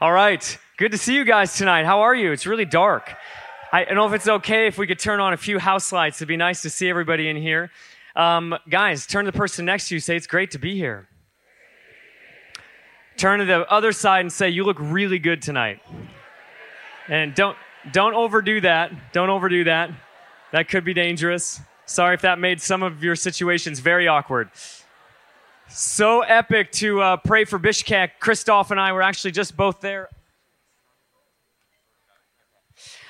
All right. Good to see you guys tonight. How are you? It's really dark. I don't know if it's okay if we could turn on a few house lights. It'd be nice to see everybody in here. Um, guys, turn to the person next to you. Say, it's great to be here. Turn to the other side and say, you look really good tonight. And don't, don't overdo that. Don't overdo that. That could be dangerous. Sorry if that made some of your situations very awkward. So epic to uh, pray for Bishkek. Christoph and I were actually just both there.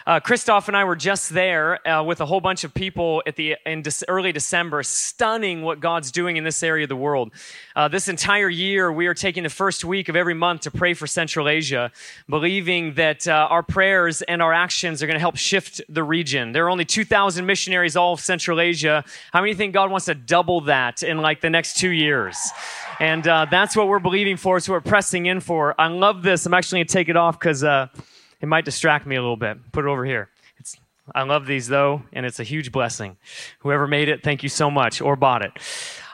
Uh, Christoph and I were just there uh, with a whole bunch of people at the in de- early December. Stunning what God's doing in this area of the world. Uh, this entire year, we are taking the first week of every month to pray for Central Asia, believing that uh, our prayers and our actions are going to help shift the region. There are only 2,000 missionaries all of Central Asia. How many think God wants to double that in like the next two years? And uh, that's what we're believing for. So we're pressing in for. I love this. I'm actually going to take it off because uh, it might distract me a little bit. Put it over here. It's, I love these though, and it's a huge blessing. Whoever made it, thank you so much, or bought it.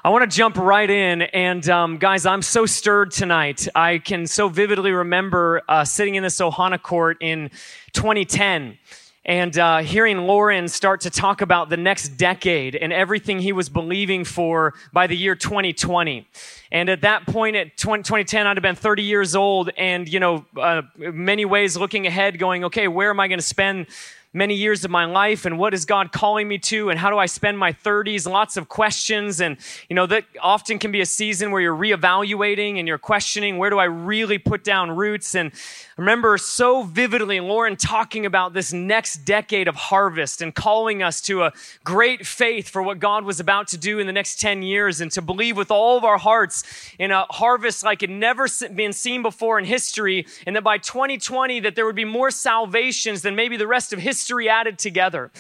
I want to jump right in, and um, guys, I'm so stirred tonight. I can so vividly remember uh, sitting in this Ohana court in 2010 and uh, hearing Loren start to talk about the next decade and everything he was believing for by the year 2020. And at that point, at 20, 2010, I'd have been 30 years old, and you know, uh, many ways looking ahead, going, okay, where am I going to spend many years of my life and what is God calling me to and how do I spend my 30s? Lots of questions. And, you know, that often can be a season where you're reevaluating and you're questioning where do I really put down roots? And I remember so vividly Loren talking about this next decade of harvest and calling us to a great faith for what God was about to do in the next 10 years and to believe with all of our hearts in a harvest like it never been seen before in history and that by 2020 that there would be more salvations than maybe the rest of history added together.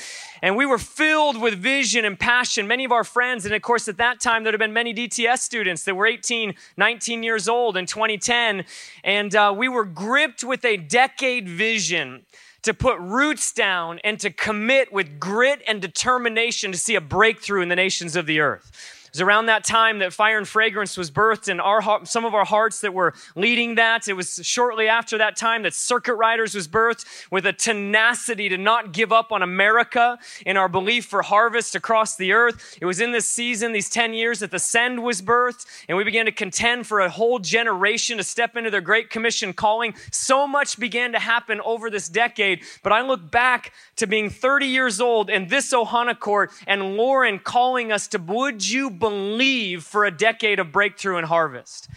And we were filled with vision and passion. Many of our friends, and of course, at that time, there had been many DTS students that were 18, 19 years old in 2010. And uh, we were gripped with a decade vision to put roots down and to commit with grit and determination to see a breakthrough in the nations of the earth. Was around that time that Fire and Fragrance was birthed, and our some of our hearts that were leading that. It was shortly after that time that Circuit Riders was birthed with a tenacity to not give up on America in our belief for harvest across the earth. It was in this season, these 10 years, that the Send was birthed, and we began to contend for a whole generation to step into their Great Commission calling. So much began to happen over this decade, but I look back to being 30 years old in this Ohana court and Loren calling us to, would you believe for a decade of breakthrough and harvest?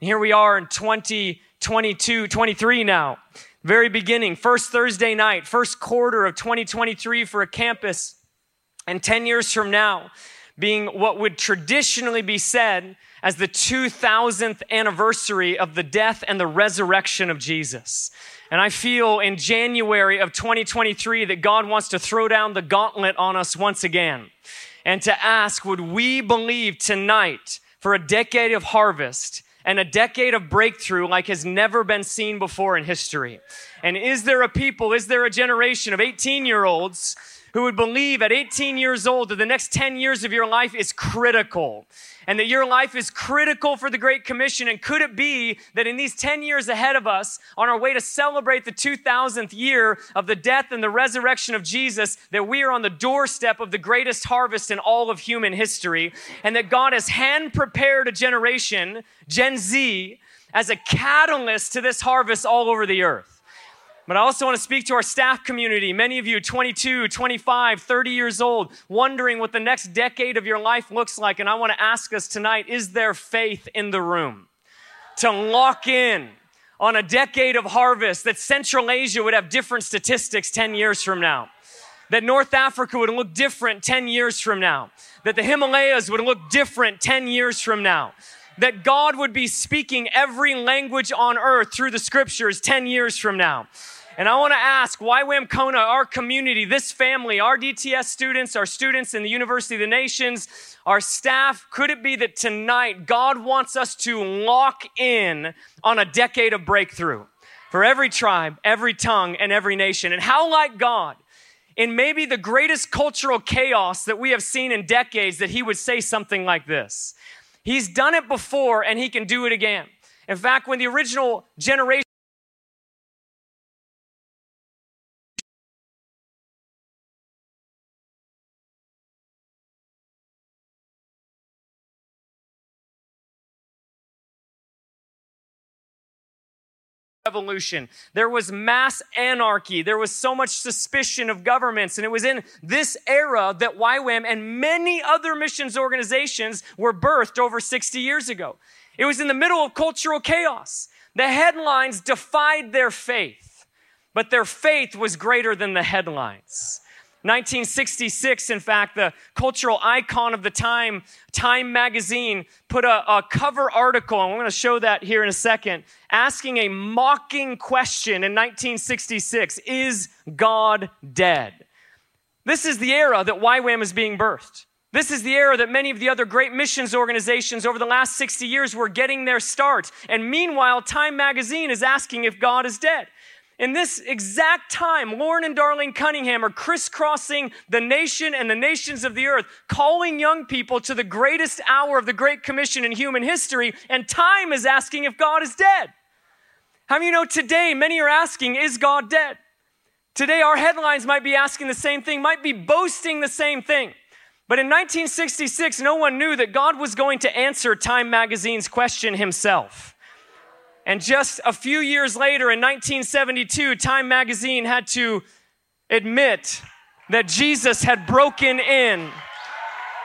And here we are in 2022, 23 now. Very beginning, first Thursday night, first quarter of 2023 for a campus. And 10 years from now, being what would traditionally be said as the 2000th anniversary of the death and the resurrection of Jesus. And I feel in January of 2023 that God wants to throw down the gauntlet on us once again and to ask, would we believe tonight for a decade of harvest and a decade of breakthrough like has never been seen before in history? And is there a people, is there a generation of 18 year olds who would believe at 18 years old that the next 10 years of your life is critical and that your life is critical for the Great Commission. And could it be that in these 10 years ahead of us, on our way to celebrate the 2000th year of the death and the resurrection of Jesus, that we are on the doorstep of the greatest harvest in all of human history, and that God has hand prepared a generation, Gen Z, as a catalyst to this harvest all over the earth? But I also want to speak to our staff community. Many of you, 22, 25, 30 years old, wondering what the next decade of your life looks like. And I want to ask us tonight is there faith in the room to lock in on a decade of harvest that Central Asia would have different statistics 10 years from now? That North Africa would look different 10 years from now? That the Himalayas would look different 10 years from now? that God would be speaking every language on earth through the scriptures 10 years from now. And I want to ask YWAM Kona, our community, this family, our DTS students, our students in the University of the Nations, our staff, could it be that tonight God wants us to lock in on a decade of breakthrough for every tribe, every tongue, and every nation? And how like God, in maybe the greatest cultural chaos that we have seen in decades, that He would say something like this He's done it before and He can do it again. In fact, when the original generation revolution. There was mass anarchy. There was so much suspicion of governments. And it was in this era that YWAM and many other missions organizations were birthed over 60 years ago. It was in the middle of cultural chaos. The headlines defied their faith, but their faith was greater than the headlines. 1966, in fact, the cultural icon of the time, Time magazine, put a, a cover article, and I'm going to show that here in a second, asking a mocking question in 1966 Is God dead? This is the era that YWAM is being birthed. This is the era that many of the other great missions organizations over the last 60 years were getting their start. And meanwhile, Time magazine is asking if God is dead. In this exact time, Loren and Darlene Cunningham are crisscrossing the nation and the nations of the earth, calling young people to the greatest hour of the Great Commission in human history, and time is asking if God is dead. How many you know today many are asking, is God dead? Today our headlines might be asking the same thing, might be boasting the same thing. But in 1966, no one knew that God was going to answer Time magazine's question himself. And just a few years later, in 1972, Time magazine had to admit that Jesus had broken in.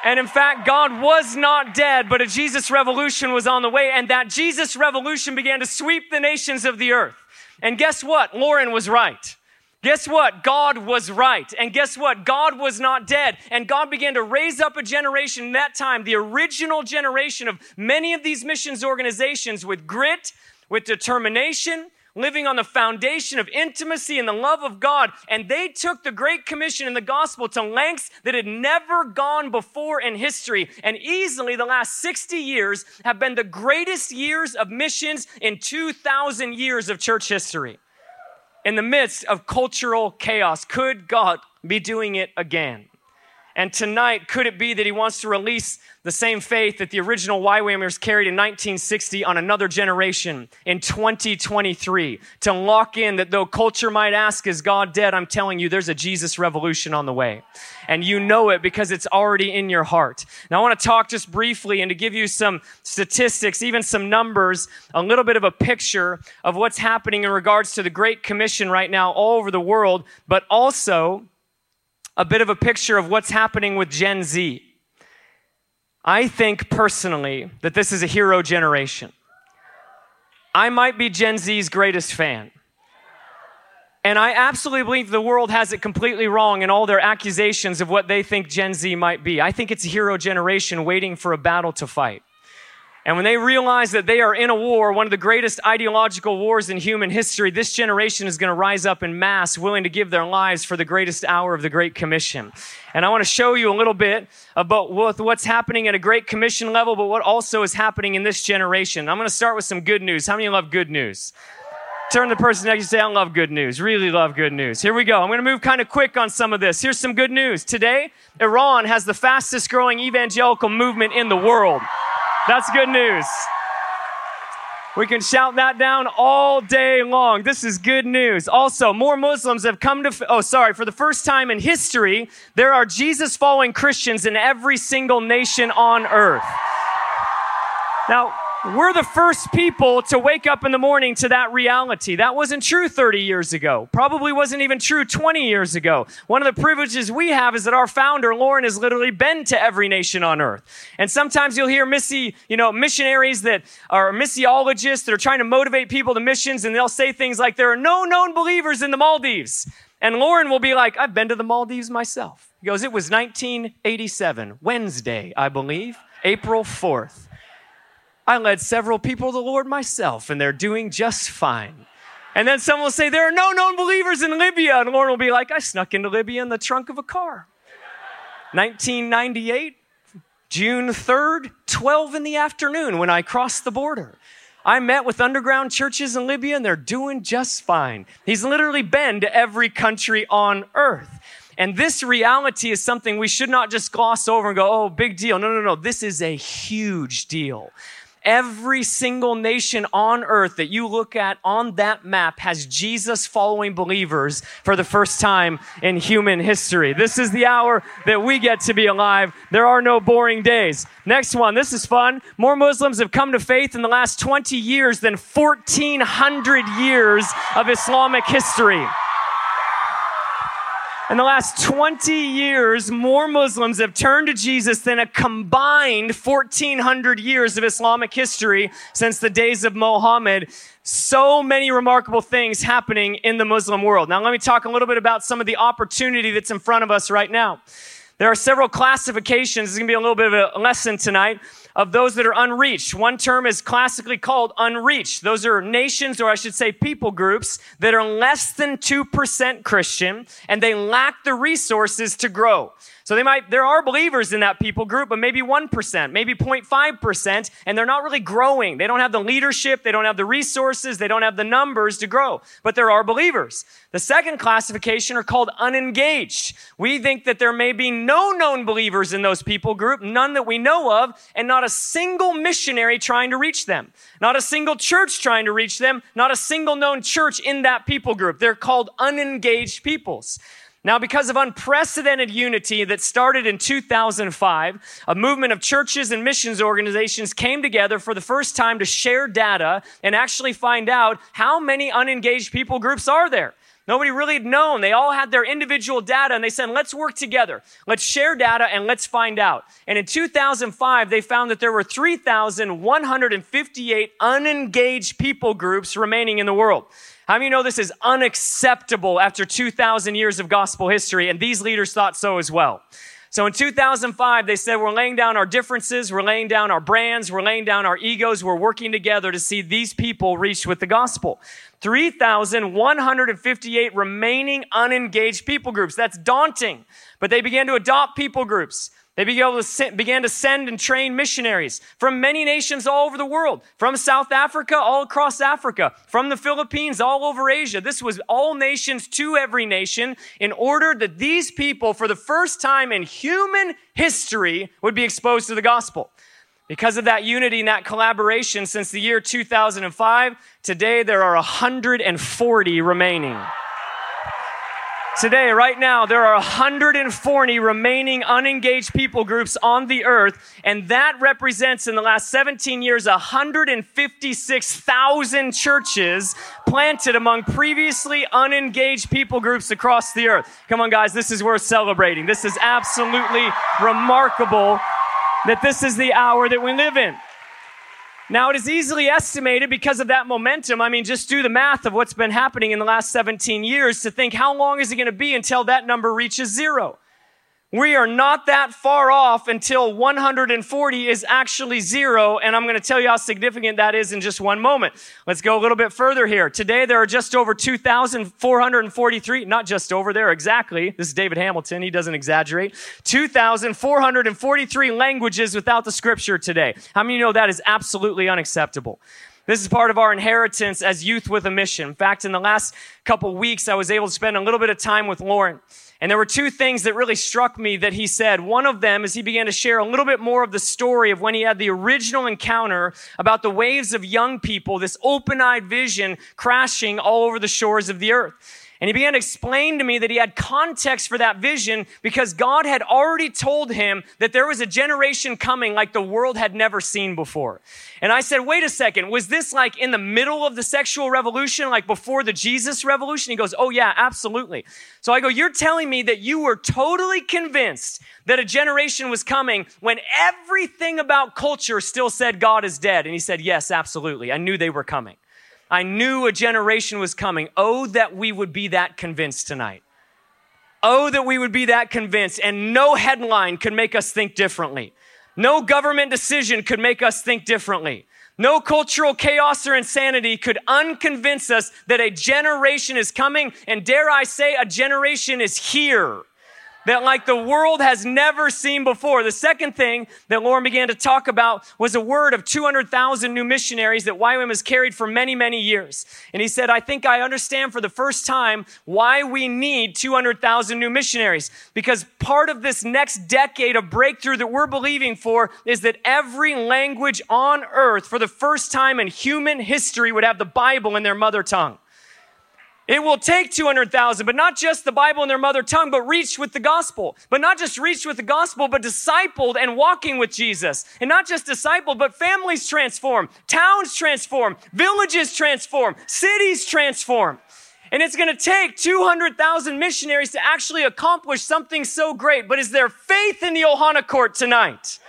And in fact, God was not dead, but a Jesus revolution was on the way, and that Jesus revolution began to sweep the nations of the earth. And guess what? Loren was right. Guess what? God was right. And guess what? God was not dead. And God began to raise up a generation in that time, the original generation of many of these missions organizations with grit, with determination, living on the foundation of intimacy and the love of God. And they took the Great Commission and the gospel to lengths that had never gone before in history. And easily the last 60 years have been the greatest years of missions in 2,000 years of church history. In the midst of cultural chaos, could God be doing it again? And tonight, could it be that he wants to release the same faith that the original YWAMers carried in 1960 on another generation in 2023 to lock in that though culture might ask, is God dead? I'm telling you, there's a Jesus revolution on the way. And you know it because it's already in your heart. Now, I want to talk just briefly and to give you some statistics, even some numbers, a little bit of a picture of what's happening in regards to the Great Commission right now all over the world, but also a bit of a picture of what's happening with Gen Z. I think personally that this is a hero generation. I might be Gen Z's greatest fan. And I absolutely believe the world has it completely wrong in all their accusations of what they think Gen Z might be. I think it's a hero generation waiting for a battle to fight. And when they realize that they are in a war, one of the greatest ideological wars in human history, this generation is going to rise up in mass, willing to give their lives for the greatest hour of the Great Commission. And I want to show you a little bit about what's happening at a Great Commission level, but what also is happening in this generation. I'm going to start with some good news. How many love good news? Turn the person next to you and say, I love good news. Really love good news. Here we go. I'm going to move kind of quick on some of this. Here's some good news. Today, Iran has the fastest growing evangelical movement in the world. That's good news. We can shout that down all day long. This is good news. Also, more Muslims have come to, oh, sorry, for the first time in history, there are Jesus following Christians in every single nation on earth. Now, we're the first people to wake up in the morning to that reality. That wasn't true 30 years ago. Probably wasn't even true 20 years ago. One of the privileges we have is that our founder, Loren, has literally been to every nation on earth. And sometimes you'll hear missy, you know, missionaries that are missiologists that are trying to motivate people to missions and they'll say things like, there are no known believers in the Maldives. And Loren will be like, I've been to the Maldives myself. He goes, it was 1987, Wednesday, I believe, April 4th. I led several people to the Lord myself, and they're doing just fine. And then someone will say, There are no known believers in Libya. And the Lord will be like, I snuck into Libya in the trunk of a car. 1998, June 3rd, 12 in the afternoon, when I crossed the border. I met with underground churches in Libya and they're doing just fine. He's literally been to every country on earth. And this reality is something we should not just gloss over and go, oh, big deal. No, no, no. This is a huge deal. Every single nation on earth that you look at on that map has Jesus following believers for the first time in human history. This is the hour that we get to be alive. There are no boring days. Next one. This is fun. More Muslims have come to faith in the last 20 years than 1400 years of Islamic history. In the last 20 years, more Muslims have turned to Jesus than a combined 1400 years of Islamic history since the days of Muhammad. So many remarkable things happening in the Muslim world. Now, let me talk a little bit about some of the opportunity that's in front of us right now. There are several classifications. Is going to be a little bit of a lesson tonight of those that are unreached. One term is classically called unreached. Those are nations, or I should say people groups, that are less than 2% Christian and they lack the resources to grow. So they might, there are believers in that people group, but maybe 1%, maybe 0.5%, and they're not really growing. They don't have the leadership, they don't have the resources, they don't have the numbers to grow, but there are believers. The second classification are called unengaged. We think that there may be no known believers in those people group, none that we know of, and not a single missionary trying to reach them. Not a single church trying to reach them, not a single known church in that people group. They're called unengaged peoples. Now, because of unprecedented unity that started in 2005, a movement of churches and missions organizations came together for the first time to share data and actually find out how many unengaged people groups are there. Nobody really had known. They all had their individual data and they said, let's work together. Let's share data and let's find out. And in 2005, they found that there were 3,158 unengaged people groups remaining in the world. How many know this is unacceptable after 2,000 years of gospel history? And these leaders thought so as well. So in 2005, they said, we're laying down our differences, we're laying down our brands, we're laying down our egos, we're working together to see these people reached with the gospel. 3,158 remaining unengaged people groups. That's daunting. But they began to adopt people groups. They began to send and train missionaries from many nations all over the world, from South Africa, all across Africa, from the Philippines, all over Asia. This was all nations to every nation in order that these people, for the first time in human history, would be exposed to the gospel. Because of that unity and that collaboration since the year 2005, today there are 140 remaining. Today, right now, there are 140 remaining unengaged people groups on the earth, and that represents in the last 17 years 156,000 churches planted among previously unengaged people groups across the earth. Come on, guys, this is worth celebrating. This is absolutely remarkable that this is the hour that we live in. Now, it is easily estimated because of that momentum. I mean, just do the math of what's been happening in the last 17 years to think how long is it going to be until that number reaches zero? We are not that far off until 140 is actually zero, and I'm going to tell you how significant that is in just one moment. Let's go a little bit further here. Today, there are just over 2,443, not just over there exactly. This is David Hamilton, he doesn't exaggerate. 2,443 languages without the scripture today. How many know that is absolutely unacceptable? This is part of our inheritance as youth with a mission. In fact, in the last couple weeks, I was able to spend a little bit of time with Loren. And there were two things that really struck me that he said. One of them is he began to share a little bit more of the story of when he had the original encounter about the waves of young people, this open-eyed vision crashing all over the shores of the earth. And he began to explain to me that he had context for that vision because God had already told him that there was a generation coming like the world had never seen before. And I said, wait a second, was this like in the middle of the sexual revolution, like before the Jesus revolution? He goes, oh yeah, absolutely. So I go, you're telling me that you were totally convinced that a generation was coming when everything about culture still said God is dead. And he said, yes, absolutely. I knew they were coming. I knew a generation was coming. Oh, that we would be that convinced tonight. Oh, that we would be that convinced. And no headline could make us think differently. No government decision could make us think differently. No cultural chaos or insanity could unconvince us that a generation is coming. And dare I say, a generation is here that like the world has never seen before. The second thing that Loren began to talk about was a word of 200,000 new missionaries that YWAM has carried for many, many years. And he said, I think I understand for the first time why we need 200,000 new missionaries. Because part of this next decade of breakthrough that we're believing for is that every language on earth for the first time in human history would have the Bible in their mother tongue. It will take 200,000, but not just the Bible in their mother tongue, but reached with the gospel. But not just reached with the gospel, but discipled and walking with Jesus. And not just discipled, but families transform, towns transform, villages transform, cities transform. And it's going to take 200,000 missionaries to actually accomplish something so great. But is there faith in the Ohana court tonight?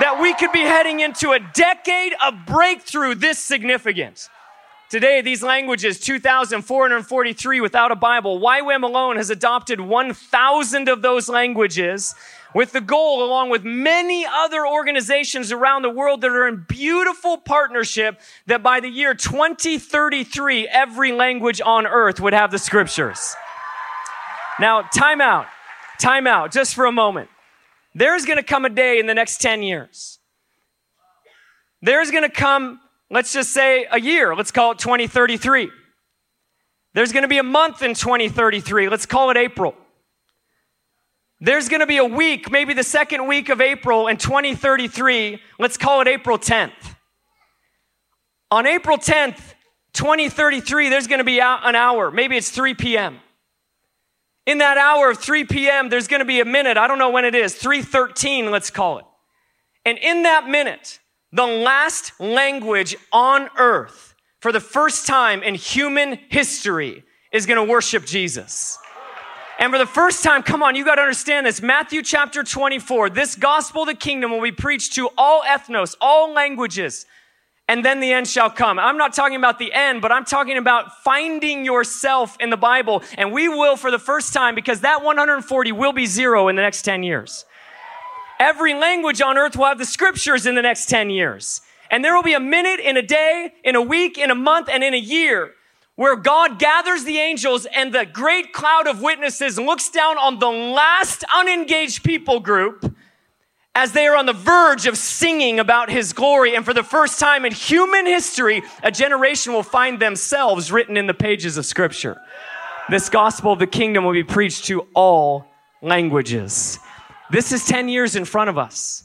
That we could be heading into a decade of breakthrough this significant. Today, these languages, 2,443 without a Bible, YWAM alone has adopted 1,000 of those languages with the goal, along with many other organizations around the world that are in beautiful partnership, that by the year 2033, every language on earth would have the scriptures. Now, time out, time out, just for a moment. There's gonna come a day in the next 10 years. There's gonna come let's just say a year. Let's call it 2033. There's going to be a month in 2033. Let's call it April. There's going to be a week, maybe the second week of April in 2033. Let's call it April 10th. On April 10th, 2033, there's going to be an hour. Maybe it's 3 p.m. In that hour of 3 p.m., there's going to be a minute. I don't know when it is. 313, let's call it. And in that minute, the last language on earth for the first time in human history is going to worship Jesus. And for the first time, come on, you got to understand this. Matthew chapter 24, this gospel of the kingdom will be preached to all ethnos, all languages, and then the end shall come. I'm not talking about the end, but I'm talking about finding yourself in the Bible. And we will for the first time because that 140 will be zero in the next 10 years. Every language on earth will have the scriptures in the next 10 years. And there will be a minute in a day, in a week, in a month, and in a year where God gathers the angels and the great cloud of witnesses looks down on the last unengaged people group as they are on the verge of singing about his glory. And for the first time in human history, a generation will find themselves written in the pages of scripture. This gospel of the kingdom will be preached to all languages. This is 10 years in front of us.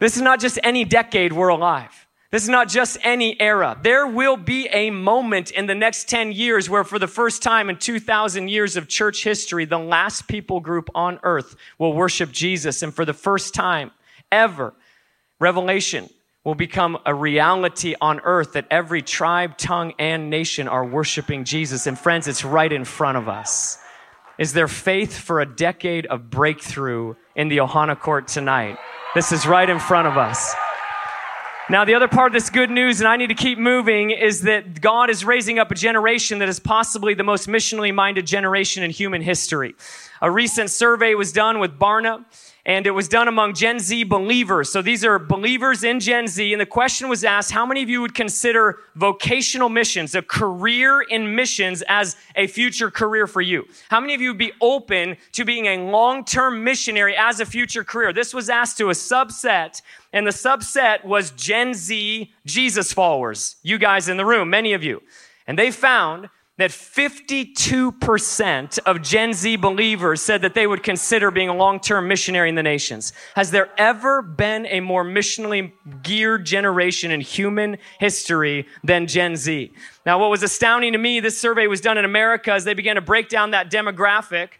This is not just any decade we're alive. This is not just any era. There will be a moment in the next 10 years where, for the first time in 2,000 years of church history, the last people group on earth will worship Jesus. And for the first time ever, Revelation will become a reality on earth that every tribe, tongue, and nation are worshiping Jesus. And friends, it's right in front of us. Is their faith for a decade of breakthrough in the Ohana court tonight? This is right in front of us. Now, the other part of this good news, and I need to keep moving, is that God is raising up a generation that is possibly the most missionally minded generation in human history. A recent survey was done with Barna, and it was done among Gen Z believers. So these are believers in Gen Z, and the question was asked, how many of you would consider vocational missions, a career in missions as a future career for you? How many of you would be open to being a long-term missionary as a future career? This was asked to a subset, and the subset was Gen Z Jesus followers. You guys in the room, many of you. And they found that 52% of Gen Z believers said that they would consider being a long-term missionary in the nations. Has there ever been a more missionally geared generation in human history than Gen Z? Now, what was astounding to me, this survey was done in America as they began to break down that demographic.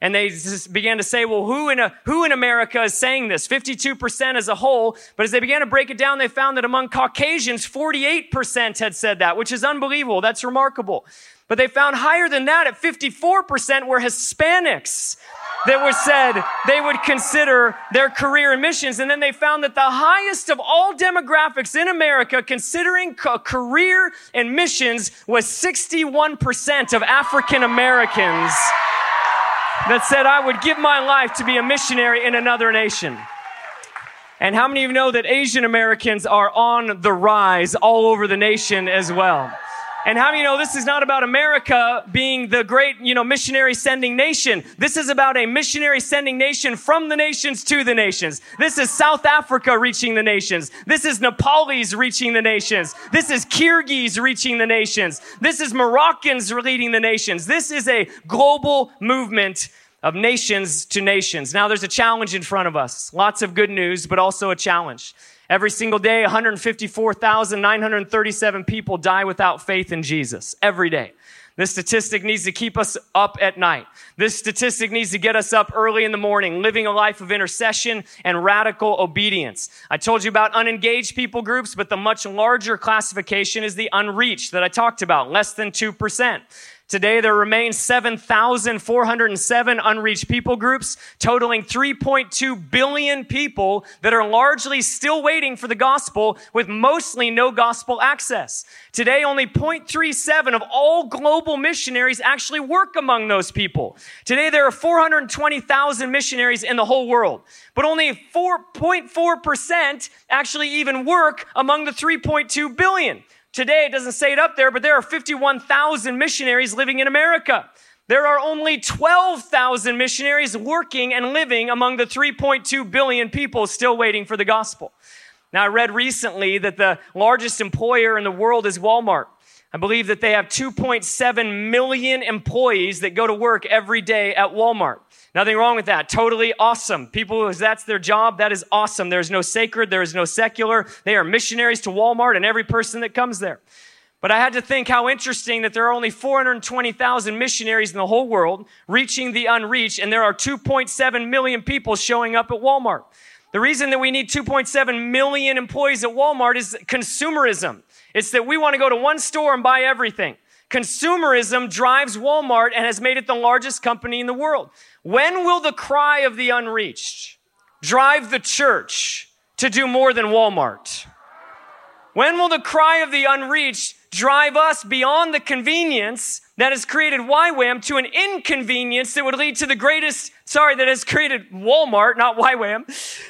And they just began to say, well, who in, a, who in America is saying this? 52% as a whole. But as they began to break it down, they found that among Caucasians, 48% had said that, which is unbelievable. That's remarkable. But they found higher than that at 54% were Hispanics that were said they would consider their career in missions. And then they found that the highest of all demographics in America considering a career in missions was 61% of African Americans that said, I would give my life to be a missionary in another nation. And how many of you know that Asian Americans are on the rise all over the nation as well? And how do you know this is not about America being the great, you know, missionary sending nation? This is about a missionary sending nation from the nations to the nations. This is South Africa reaching the nations. This is Nepalese reaching the nations. This is Kyrgyz reaching the nations. This is Moroccans leading the nations. This is a global movement of nations to nations. Now there's a challenge in front of us. Lots of good news, but also a challenge. Every single day, 154,937 people die without faith in Jesus. Every day. This statistic needs to keep us up at night. This statistic needs to get us up early in the morning, living a life of intercession and radical obedience. I told you about unengaged people groups, but the much larger classification is the unreached that I talked about, less than 2%. Today, there remain 7,407 unreached people groups, totaling 3.2 billion people that are largely still waiting for the gospel with mostly no gospel access. Today, only 0.37 of all global missionaries actually work among those people. Today, there are 420,000 missionaries in the whole world, but only 4.4% actually even work among the 3.2 billion. Today, it doesn't say it up there, but there are 51,000 missionaries living in America. There are only 12,000 missionaries working and living among the 3.2 billion people still waiting for the gospel. Now, I read recently that the largest employer in the world is Walmart. I believe that they have 2.7 million employees that go to work every day at Walmart. Nothing wrong with that. Totally awesome. People, that's their job. That is awesome. There is no sacred. There is no secular. They are missionaries to Walmart and every person that comes there. But I had to think how interesting that there are only 420,000 missionaries in the whole world reaching the unreached, and there are 2.7 million people showing up at Walmart. The reason that we need 2.7 million employees at Walmart is consumerism. It's that we want to go to one store and buy everything. Consumerism drives Walmart and has made it the largest company in the world. When will the cry of the unreached drive the church to do more than Walmart? When will the cry of the unreached drive us beyond the convenience that has created YWAM to an inconvenience that would lead to the greatest, sorry, that has created Walmart, not YWAM,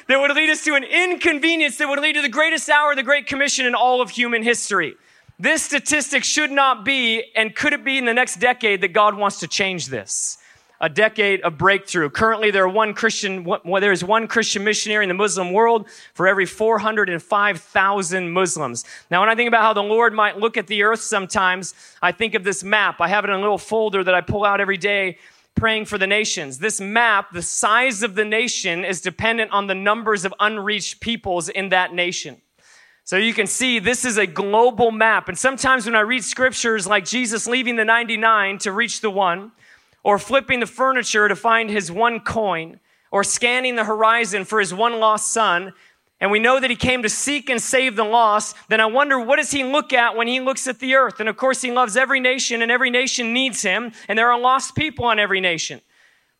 that would lead us to an inconvenience that would lead to the greatest hour the Great Commission in all of human history. This statistic should not be, and could it be in the next decade that God wants to change this? a decade of breakthrough. Currently, there are one Christian, well, there is one Christian missionary in the Muslim world for every 405,000 Muslims. Now, when I think about how the Lord might look at the earth sometimes, I think of this map. I have it in a little folder that I pull out every day praying for the nations. This map, the size of the nation is dependent on the numbers of unreached peoples in that nation. So you can see this is a global map. And sometimes when I read scriptures like Jesus leaving the 99 to reach the one, or flipping the furniture to find his one coin, or scanning the horizon for his one lost son, and we know that he came to seek and save the lost, then I wonder what does he look at when he looks at the earth? And of course, he loves every nation, and every nation needs him, and there are lost people on every nation.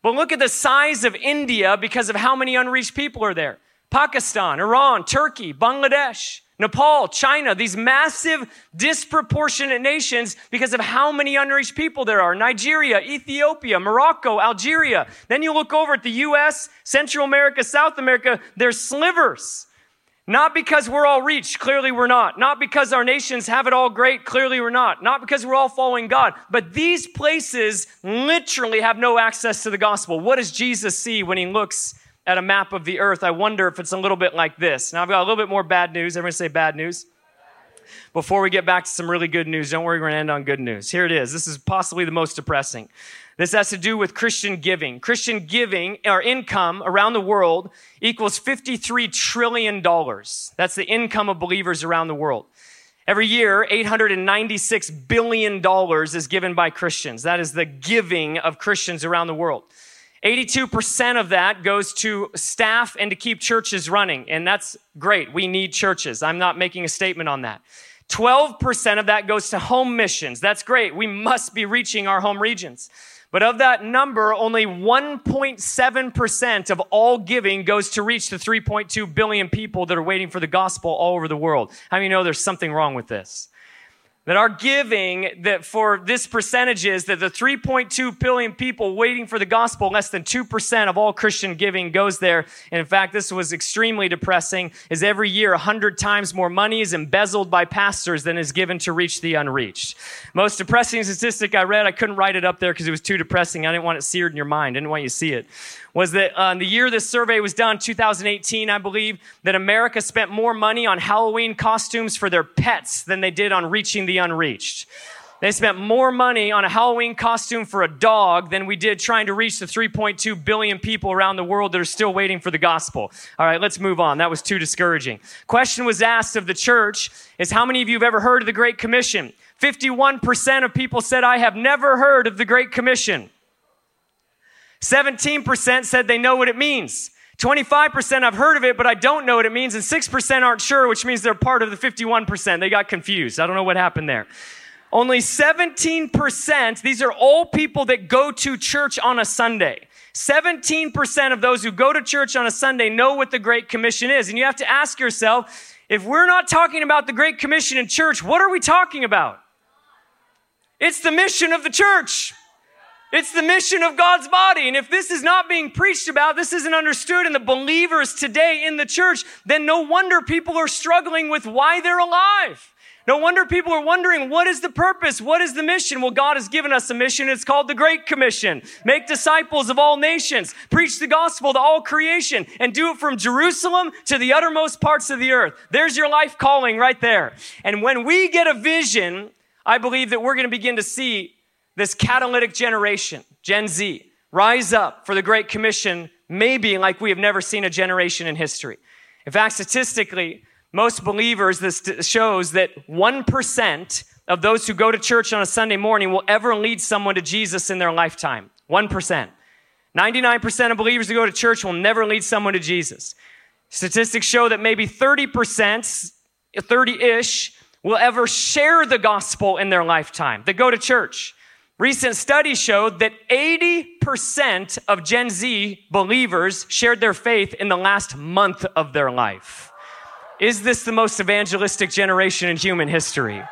But look at the size of India because of how many unreached people are there. Pakistan, Iran, Turkey, Bangladesh. Nepal, China, these massive, disproportionate nations because of how many unreached people there are. Nigeria, Ethiopia, Morocco, Algeria. Then you look over at the US, Central America, South America, there's slivers. Not because we're all reached, clearly we're not. Not because our nations have it all great, clearly we're not. Not because we're all following God. But these places literally have no access to the gospel. What does Jesus see when he looks at a map of the earth, I wonder if it's a little bit like this. Now, I've got a little bit more bad news. Everyone say bad news. Before we get back to some really good news, don't worry, we're going to end on good news. Here it is. This is possibly the most depressing. This has to do with Christian giving. Christian giving, or income around the world, equals $53 trillion. That's the income of believers around the world. Every year, $896 billion is given by Christians. That is the giving of Christians around the world. 82% of that goes to staff and to keep churches running. And that's great. We need churches. I'm not making a statement on that. 12% of that goes to home missions. That's great. We must be reaching our home regions. But of that number, only 1.7% of all giving goes to reach the 3.2 billion people that are waiting for the gospel all over the world. How you know there's something wrong with this? That our giving that for this percentage is that the 3.2 billion people waiting for the gospel less than 2% of all christian giving goes there. And in fact this was extremely depressing is every year 100 times more money is embezzled by pastors than is given to reach the unreached. Most depressing statistic i read i couldn't write it up there because it was too depressing. I didn't want it seared in your mind. I didn't want you to see it was that uh, the year this survey was done 2018 i believe that america spent more money on halloween costumes for their pets than they did on reaching the unreached. They spent more money on a Halloween costume for a dog than we did trying to reach the 3.2 billion people around the world that are still waiting for the gospel. All right, let's move on. That was too discouraging. Question was asked of the church is how many of you have ever heard of the Great Commission? 51% of people said, I have never heard of the Great Commission. 17% said they know what it means. 25% I've heard of it, but I don't know what it means, and 6% aren't sure, which means they're part of the 51%. They got confused. I don't know what happened there. Only 17%, these are all people that go to church on a Sunday. 17% of those who go to church on a Sunday know what the Great Commission is. And you have to ask yourself, if we're not talking about the Great Commission in church, what are we talking about? It's the mission of the church. It's the mission of God's body. And if this is not being preached about, this isn't understood in the believers today in the church, then no wonder people are struggling with why they're alive. No wonder people are wondering, what is the purpose? What is the mission? Well, God has given us a mission. It's called the Great Commission. Make disciples of all nations. Preach the gospel to all creation and do it from Jerusalem to the uttermost parts of the earth. There's your life calling right there. And when we get a vision, I believe that we're going to begin to see this catalytic generation, Gen Z, rise up for the Great Commission, maybe like we have never seen a generation in history. In fact, statistically, most believers, this shows that 1% of those who go to church on a Sunday morning will ever lead someone to Jesus in their lifetime. 1%. 99% of believers who go to church will never lead someone to Jesus. Statistics show that maybe 30%, 30 ish, will ever share the gospel in their lifetime. They go to church. Recent studies showed that 80% of Gen Z believers shared their faith in the last month of their life. Is this the most evangelistic generation in human history?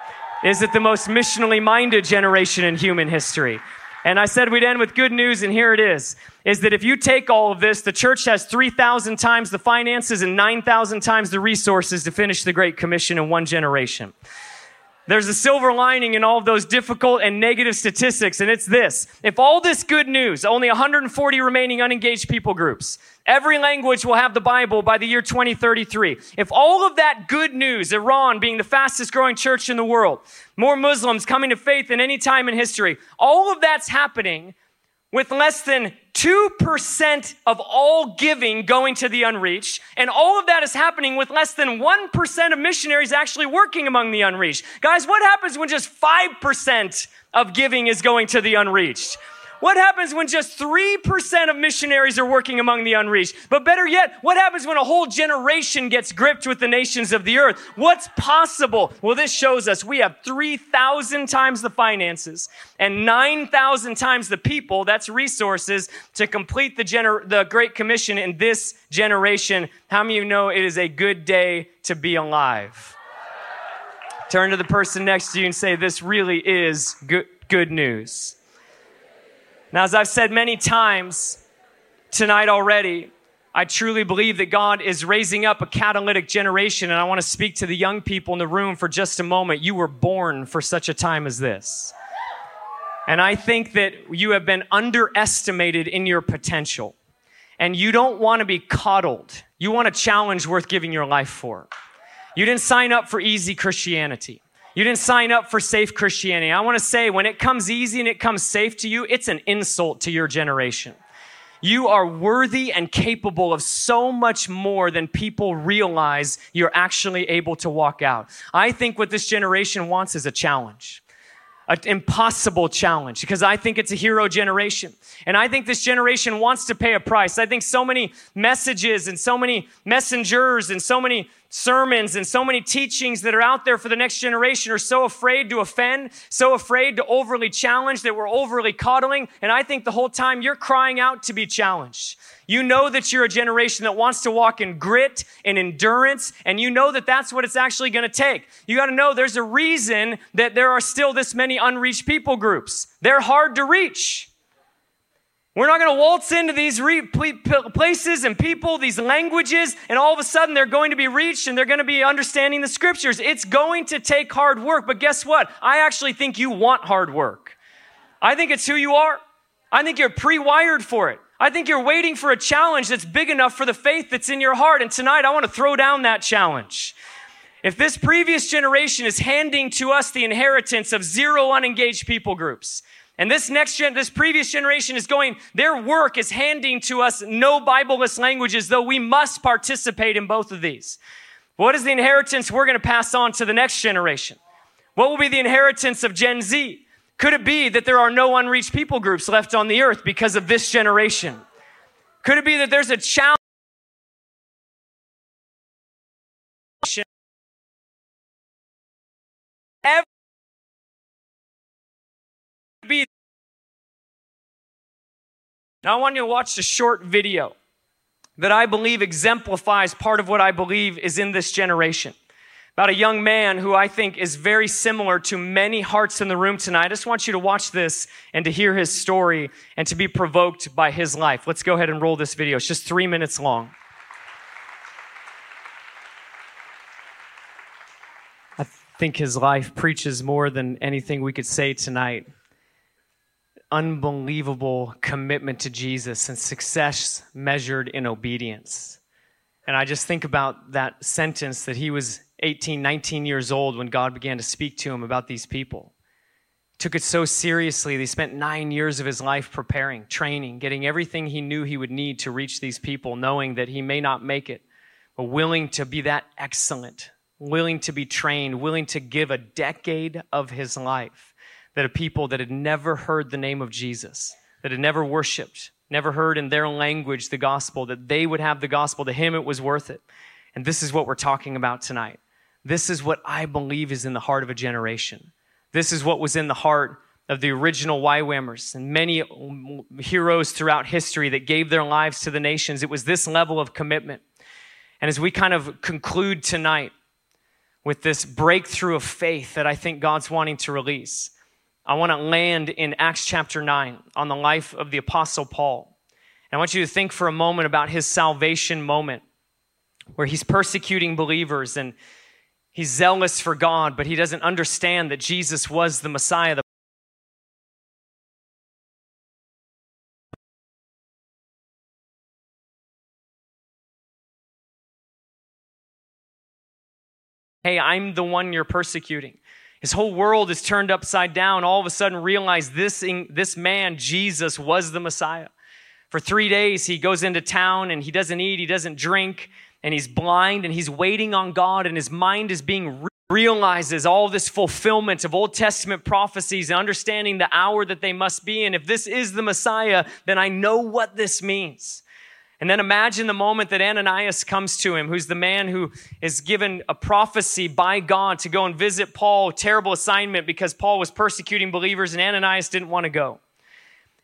Is it the most missionally minded generation in human history? And I said we'd end with good news, and here it is. Is that if you take all of this, the church has 3,000 times the finances and 9,000 times the resources to finish the Great Commission in one generation. There's a silver lining in all of those difficult and negative statistics, and it's this. If all this good news, only 140 remaining unengaged people groups, every language will have the Bible by the year 2033. If all of that good news, Iran being the fastest growing church in the world, more Muslims coming to faith than any time in history, all of that's happening with less than 2% of all giving going to the unreached. And all of that is happening with less than 1% of missionaries actually working among the unreached. Guys, what happens when just 5% of giving is going to the unreached? What happens when just 3% of missionaries are working among the unreached? But better yet, what happens when a whole generation gets gripped with the nations of the earth? What's possible? Well, this shows us we have 3,000 times the finances and 9,000 times the people, that's resources, to complete the, gener- the Great Commission in this generation. How many of you know it is a good day to be alive? Turn to the person next to you and say, This really is good, good news. Now, as I've said many times tonight already, I truly believe that God is raising up a catalytic generation, and I want to speak to the young people in the room for just a moment. You were born for such a time as this. And I think that you have been underestimated in your potential. And you don't want to be coddled. You want a challenge worth giving your life for. You didn't sign up for easy Christianity. You didn't sign up for safe Christianity. I want to say when it comes easy and it comes safe to you, it's an insult to your generation. You are worthy and capable of so much more than people realize you're actually able to walk out. I think what this generation wants is a challenge an impossible challenge because I think it's a hero generation. And I think this generation wants to pay a price. I think so many messages and so many messengers and so many sermons and so many teachings that are out there for the next generation are so afraid to offend, so afraid to overly challenge that we're overly coddling. And I think the whole time you're crying out to be challenged. You know that you're a generation that wants to walk in grit and endurance, and you know that that's what it's actually going to take. You got to know there's a reason that there are still this many unreached people groups. They're hard to reach. We're not going to waltz into these re- places and people, these languages, and all of a sudden they're going to be reached and they're going to be understanding the scriptures. It's going to take hard work, but guess what? I actually think you want hard work. I think it's who you are. I think you're pre wired for it. I think you're waiting for a challenge that's big enough for the faith that's in your heart. And tonight I want to throw down that challenge. If this previous generation is handing to us the inheritance of zero unengaged people groups, and this next gen, this previous generation is going, their work is handing to us no Bibleless languages, though we must participate in both of these. What is the inheritance we're going to pass on to the next generation? What will be the inheritance of Gen Z? Could it be that there are no unreached people groups left on the earth because of this generation? Could it be that there's a challenge? Now, I want you to watch a short video that I believe exemplifies part of what I believe is in this generation. About a young man who I think is very similar to many hearts in the room tonight. I just want you to watch this and to hear his story and to be provoked by his life. Let's go ahead and roll this video. It's just three minutes long. I think his life preaches more than anything we could say tonight unbelievable commitment to Jesus and success measured in obedience. And I just think about that sentence that he was 18, 19 years old when God began to speak to him about these people. Took it so seriously. He spent nine years of his life preparing, training, getting everything he knew he would need to reach these people, knowing that he may not make it, but willing to be that excellent, willing to be trained, willing to give a decade of his life that a people that had never heard the name of Jesus, that had never worshiped, never heard in their language the gospel, that they would have the gospel. To him, it was worth it. And this is what we're talking about tonight. This is what I believe is in the heart of a generation. This is what was in the heart of the original YWAMers and many heroes throughout history that gave their lives to the nations. It was this level of commitment. And as we kind of conclude tonight with this breakthrough of faith that I think God's wanting to release, I want to land in Acts chapter 9 on the life of the Apostle Paul. And I want you to think for a moment about his salvation moment where he's persecuting believers and he's zealous for God, but he doesn't understand that Jesus was the Messiah, Hey, I'm the one you're persecuting. His whole world is turned upside down. All of a sudden, realize this, this man, Jesus, was the Messiah. For three days, he goes into town and he doesn't eat, he doesn't drink, and he's blind and he's waiting on God, and his mind is being re- realizes all this fulfillment of Old Testament prophecies and understanding the hour that they must be in. If this is the Messiah, then I know what this means. And then imagine the moment that Ananias comes to him, who's the man who is given a prophecy by God to go and visit Paul. Terrible assignment because Paul was persecuting believers and Ananias didn't want to go.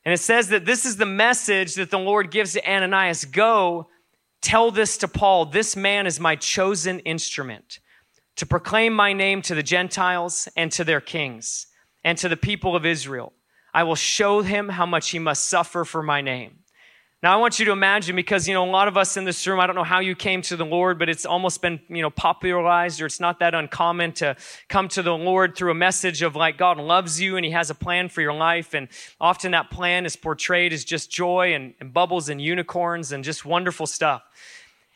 And it says that this is the message that the Lord gives to Ananias Go, tell this to Paul. This man is my chosen instrument to proclaim my name to the Gentiles and to their kings and to the people of Israel. I will show him how much he must suffer for my name. Now, I want you to imagine because, you know, a lot of us in this room, I don't know how you came to the Lord, but it's almost been, you know, popularized or it's not that uncommon to come to the Lord through a message of like God loves you and He has a plan for your life. And often that plan is portrayed as just joy and, and bubbles and unicorns and just wonderful stuff.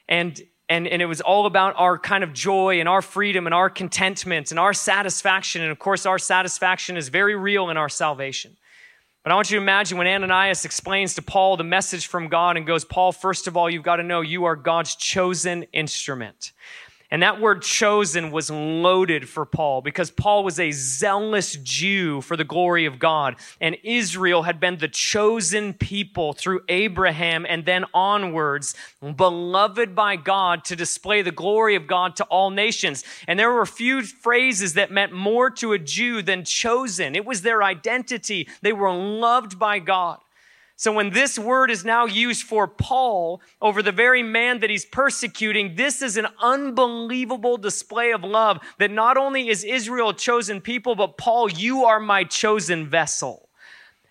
And and, and it was all about our kind of joy and our freedom and our contentment and our satisfaction. And of course, our satisfaction is very real in our salvation. But I want you to imagine when Ananias explains to Paul the message from God and goes, Paul, first of all, you've got to know you are God's chosen instrument. And that word chosen was loaded for Paul because Paul was a zealous Jew for the glory of God. And Israel had been the chosen people through Abraham and then onwards, beloved by God to display the glory of God to all nations. And there were few phrases that meant more to a Jew than chosen. It was their identity. They were loved by God. So when this word is now used for Paul over the very man that he's persecuting, this is an unbelievable display of love that not only is Israel a chosen people, but Paul, you are my chosen vessel.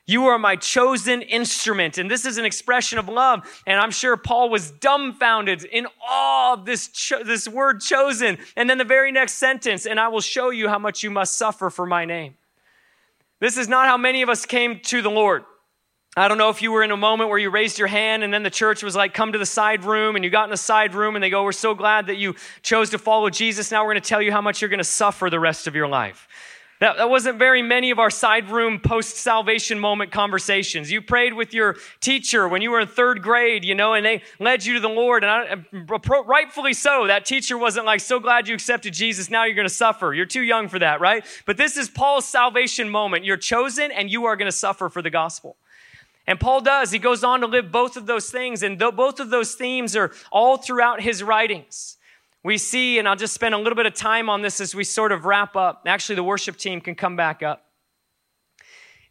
You are my chosen instrument. And this is an expression of love. And I'm sure Paul was dumbfounded in awe of this, cho- this word chosen. And then the very next sentence, and I will show you how much you must suffer for my name. This is not how many of us came to the Lord. I don't know if you were in a moment where you raised your hand and then the church was like, come to the side room, and you got in the side room and they go, We're so glad that you chose to follow Jesus. Now we're going to tell you how much you're going to suffer the rest of your life. That, that wasn't very many of our side room post salvation moment conversations. You prayed with your teacher when you were in third grade, you know, and they led you to the Lord. And I, rightfully so. That teacher wasn't like, so glad you accepted Jesus. Now you're going to suffer. You're too young for that, right? But this is Paul's salvation moment. You're chosen and you are going to suffer for the gospel. And Paul does. He goes on to live both of those things. And both of those themes are all throughout his writings. We see, and I'll just spend a little bit of time on this as we sort of wrap up. Actually, the worship team can come back up.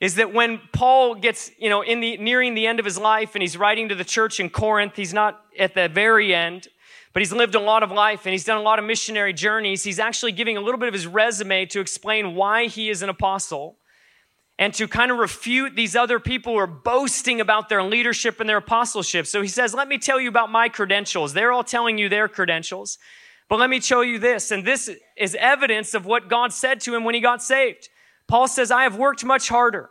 Is that when Paul gets, you know, in the nearing the end of his life and he's writing to the church in Corinth, he's not at the very end, but he's lived a lot of life and he's done a lot of missionary journeys. He's actually giving a little bit of his resume to explain why he is an apostle and to kind of refute these other people who are boasting about their leadership and their apostleship. So he says, Let me tell you about my credentials. They're all telling you their credentials. But let me show you this. And this is evidence of what God said to him when he got saved. Paul says, I have worked much harder.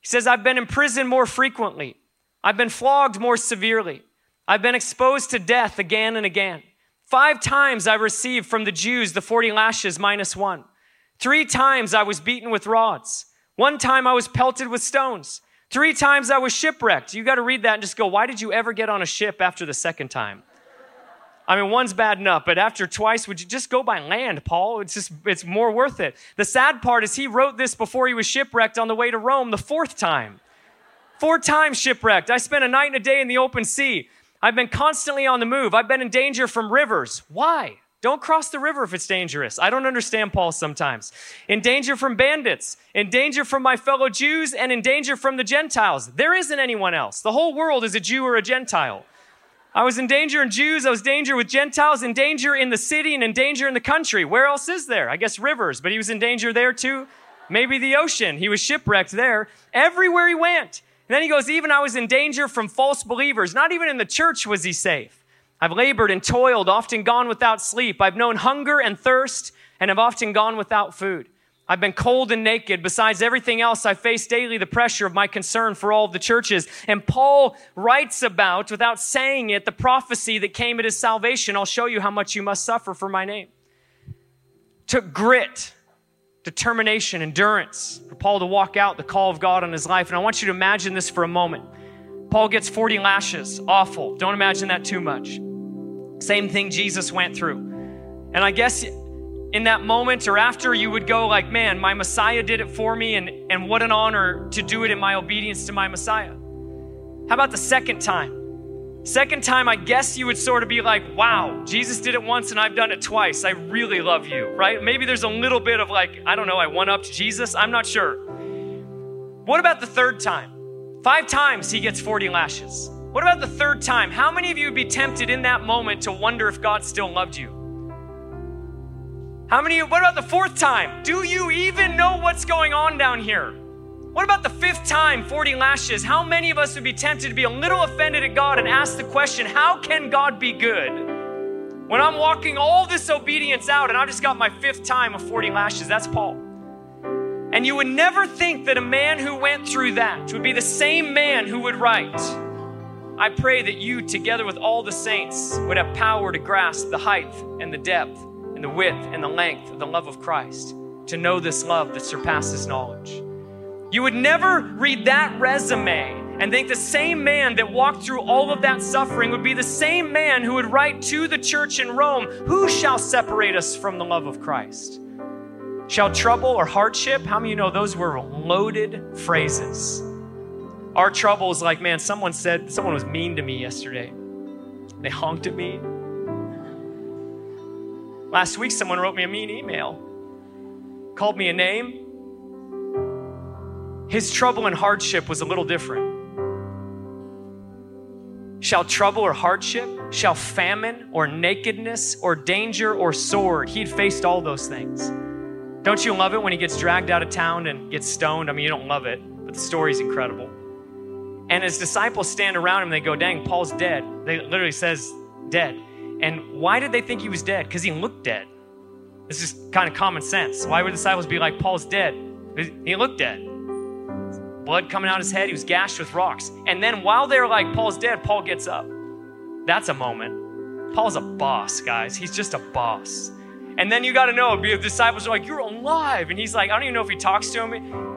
He says, I've been in prison more frequently. I've been flogged more severely. I've been exposed to death again and again. Five times I received from the Jews the 40 lashes minus one. Three times I was beaten with rods. One time I was pelted with stones. Three times I was shipwrecked. You got to read that and just go, why did you ever get on a ship after the second time? I mean, one's bad enough, but after twice, would you just go by land, Paul? It's just, it's more worth it. The sad part is he wrote this before he was shipwrecked on the way to Rome the fourth time. Four times shipwrecked. I spent a night and a day in the open sea. I've been constantly on the move. I've been in danger from rivers. Why? Don't cross the river if it's dangerous. I don't understand Paul sometimes. In danger from bandits, in danger from my fellow Jews, and in danger from the Gentiles. There isn't anyone else. The whole world is a Jew or a Gentile. I was in danger in Jews, I was in danger with Gentiles, in danger in the city, and in danger in the country. Where else is there? I guess rivers, but he was in danger there too. Maybe the ocean. He was shipwrecked there. Everywhere he went. And then he goes, even I was in danger from false believers. Not even in the church was he safe. I've labored and toiled, often gone without sleep. I've known hunger and thirst, and have often gone without food. I've been cold and naked. Besides everything else, I face daily the pressure of my concern for all of the churches. And Paul writes about, without saying it, the prophecy that came at his salvation. I'll show you how much you must suffer for my name. Took grit, determination, endurance for Paul to walk out the call of God on his life. And I want you to imagine this for a moment. Paul gets 40 lashes. Awful. Don't imagine that too much. Same thing Jesus went through. And I guess in that moment or after, you would go like, man, my Messiah did it for me, and, and what an honor to do it in my obedience to my Messiah. How about the second time? Second time, I guess you would sort of be like, wow, Jesus did it once and I've done it twice. I really love you, right? Maybe there's a little bit of like, I don't know, I one upped Jesus. I'm not sure. What about the third time? Five times he gets 40 lashes. What about the third time? How many of you would be tempted in that moment to wonder if God still loved you? How many, you, what about the fourth time? Do you even know what's going on down here? What about the fifth time, 40 lashes? How many of us would be tempted to be a little offended at God and ask the question, how can God be good? When I'm walking all this obedience out and I've just got my fifth time of 40 lashes, that's Paul. And you would never think that a man who went through that would be the same man who would write, I pray that you, together with all the saints, would have power to grasp the height and the depth and the width and the length of the love of Christ, to know this love that surpasses knowledge. You would never read that resume and think the same man that walked through all of that suffering would be the same man who would write to the church in Rome, Who shall separate us from the love of Christ? Shall trouble or hardship? How many of you know those were loaded phrases? Our trouble is like, man, someone said, someone was mean to me yesterday. They honked at me. Last week, someone wrote me a mean email, called me a name. His trouble and hardship was a little different. Shall trouble or hardship, shall famine or nakedness or danger or sword, he'd faced all those things. Don't you love it when he gets dragged out of town and gets stoned? I mean, you don't love it, but the story's incredible. And his disciples stand around him they go, Dang, Paul's dead. They literally says, dead. And why did they think he was dead? Because he looked dead. This is kind of common sense. Why would the disciples be like, Paul's dead? He looked dead. Blood coming out of his head, he was gashed with rocks. And then while they're like, Paul's dead, Paul gets up. That's a moment. Paul's a boss, guys. He's just a boss. And then you got to know, the disciples are like, You're alive. And he's like, I don't even know if he talks to him.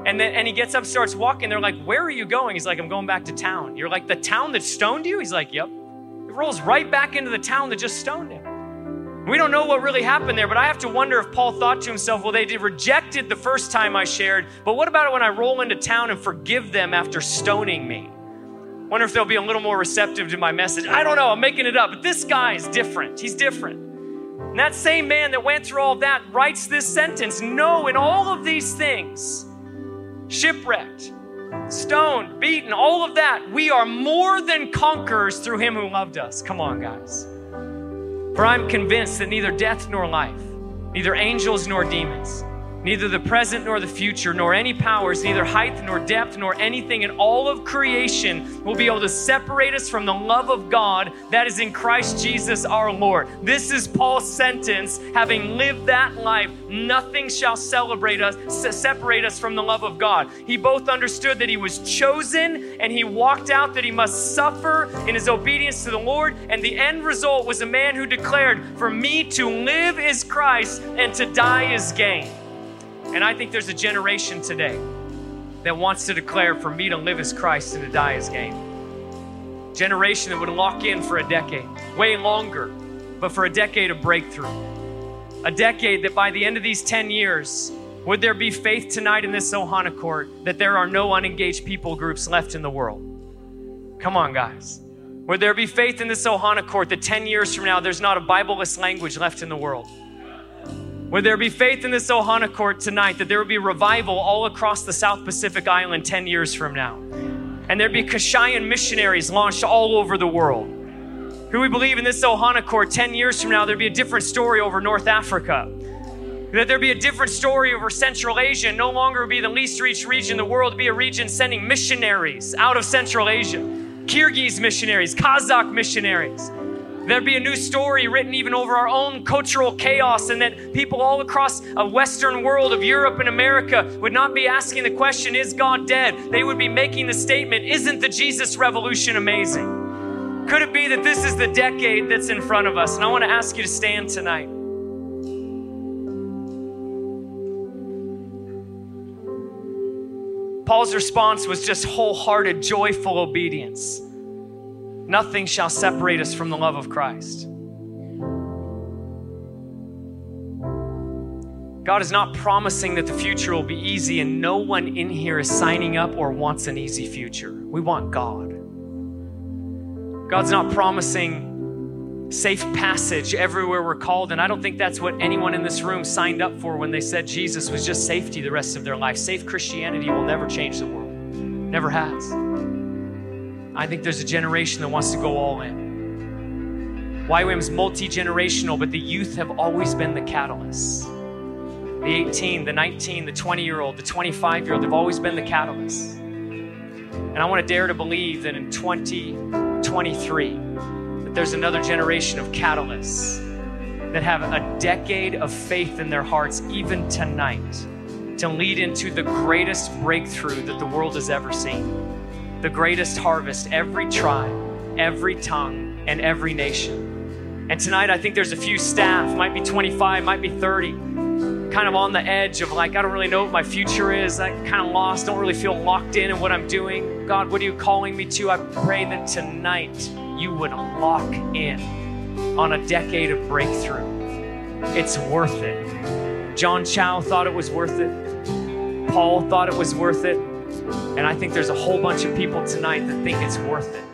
And then and he gets up, starts walking. They're like, Where are you going? He's like, I'm going back to town. You're like, The town that stoned you? He's like, Yep. It rolls right back into the town that just stoned him. We don't know what really happened there, but I have to wonder if Paul thought to himself, Well, they did rejected the first time I shared, but what about it when I roll into town and forgive them after stoning me? Wonder if they'll be a little more receptive to my message. I don't know, I'm making it up, but this guy is different. He's different. And that same man that went through all that writes this sentence No, in all of these things, shipwrecked, stoned, beaten, all of that, we are more than conquerors through him who loved us. Come on, guys. For I'm convinced that neither death nor life, neither angels nor demons, neither the present nor the future, nor any powers, neither height nor depth, nor anything in all of creation will be able to separate us from the love of God that is in Christ Jesus our Lord. This is Paul's sentence. Having lived that life, nothing shall celebrate us, separate us from the love of God. He both understood that he was chosen and he walked out that he must suffer in his obedience to the Lord. And the end result was a man who declared, For me to live is Christ and to die is gain. And I think there's a generation today that wants to declare for me to live as Christ and to die as gain. Generation that would lock in for a decade, way longer, but for a decade of breakthrough. A decade that by the end of these 10 years, would there be faith tonight in this Ohana court that there are no unengaged people groups left in the world? Come on, guys. Would there be faith in this Ohana court that 10 years from now there's not a Bibleless language left in the world? Would there be faith in this Ohana court tonight that there would be revival all across the South Pacific Island 10 years from now? And there'd be Kashayan missionaries launched all over the world. Who we believe in this Ohana court 10 years from now, there'd be a different story over North Africa. That there'd be a different story over Central Asia. No longer be the least reached region in the world, be a region sending missionaries out of Central Asia. Kyrgyz missionaries, Kazakh missionaries. There'd be a new story written even over our own cultural chaos, and that people all across a Western world of Europe and America would not be asking the question, Is God dead? They would be making the statement, Isn't the Jesus revolution amazing? Could it be that this is the decade that's in front of us? And I want to ask you to stand tonight. Paul's response was just wholehearted, joyful obedience. Nothing shall separate us from the love of Christ. God is not promising that the future will be easy, and no one in here is signing up or wants an easy future. We want God. God's not promising safe passage everywhere we're called, and I don't think that's what anyone in this room signed up for when they said Jesus was just safety the rest of their life. Safe Christianity will never change the world, never has. I think there's a generation that wants to go all in. YWAM is multi generational, but the youth have always been the catalysts. The 18, the 19, the 20 year old, the 25 year old, they've always been the catalysts. And I want to dare to believe that in 2023, that there's another generation of catalysts that have a decade of faith in their hearts, even tonight, to lead into the greatest breakthrough that the world has ever seen the greatest harvest every tribe, every tongue, and every nation. And tonight, I think there's a few staff, might be 25, might be 30, kind of on the edge of like, I don't really know what my future is. I kind of lost, don't really feel locked in in what I'm doing. God, what are you calling me to? I pray that tonight you would lock in on a decade of breakthrough. It's worth it. John Chau thought it was worth it. Paul thought it was worth it. And I think there's a whole bunch of people tonight that think it's worth it.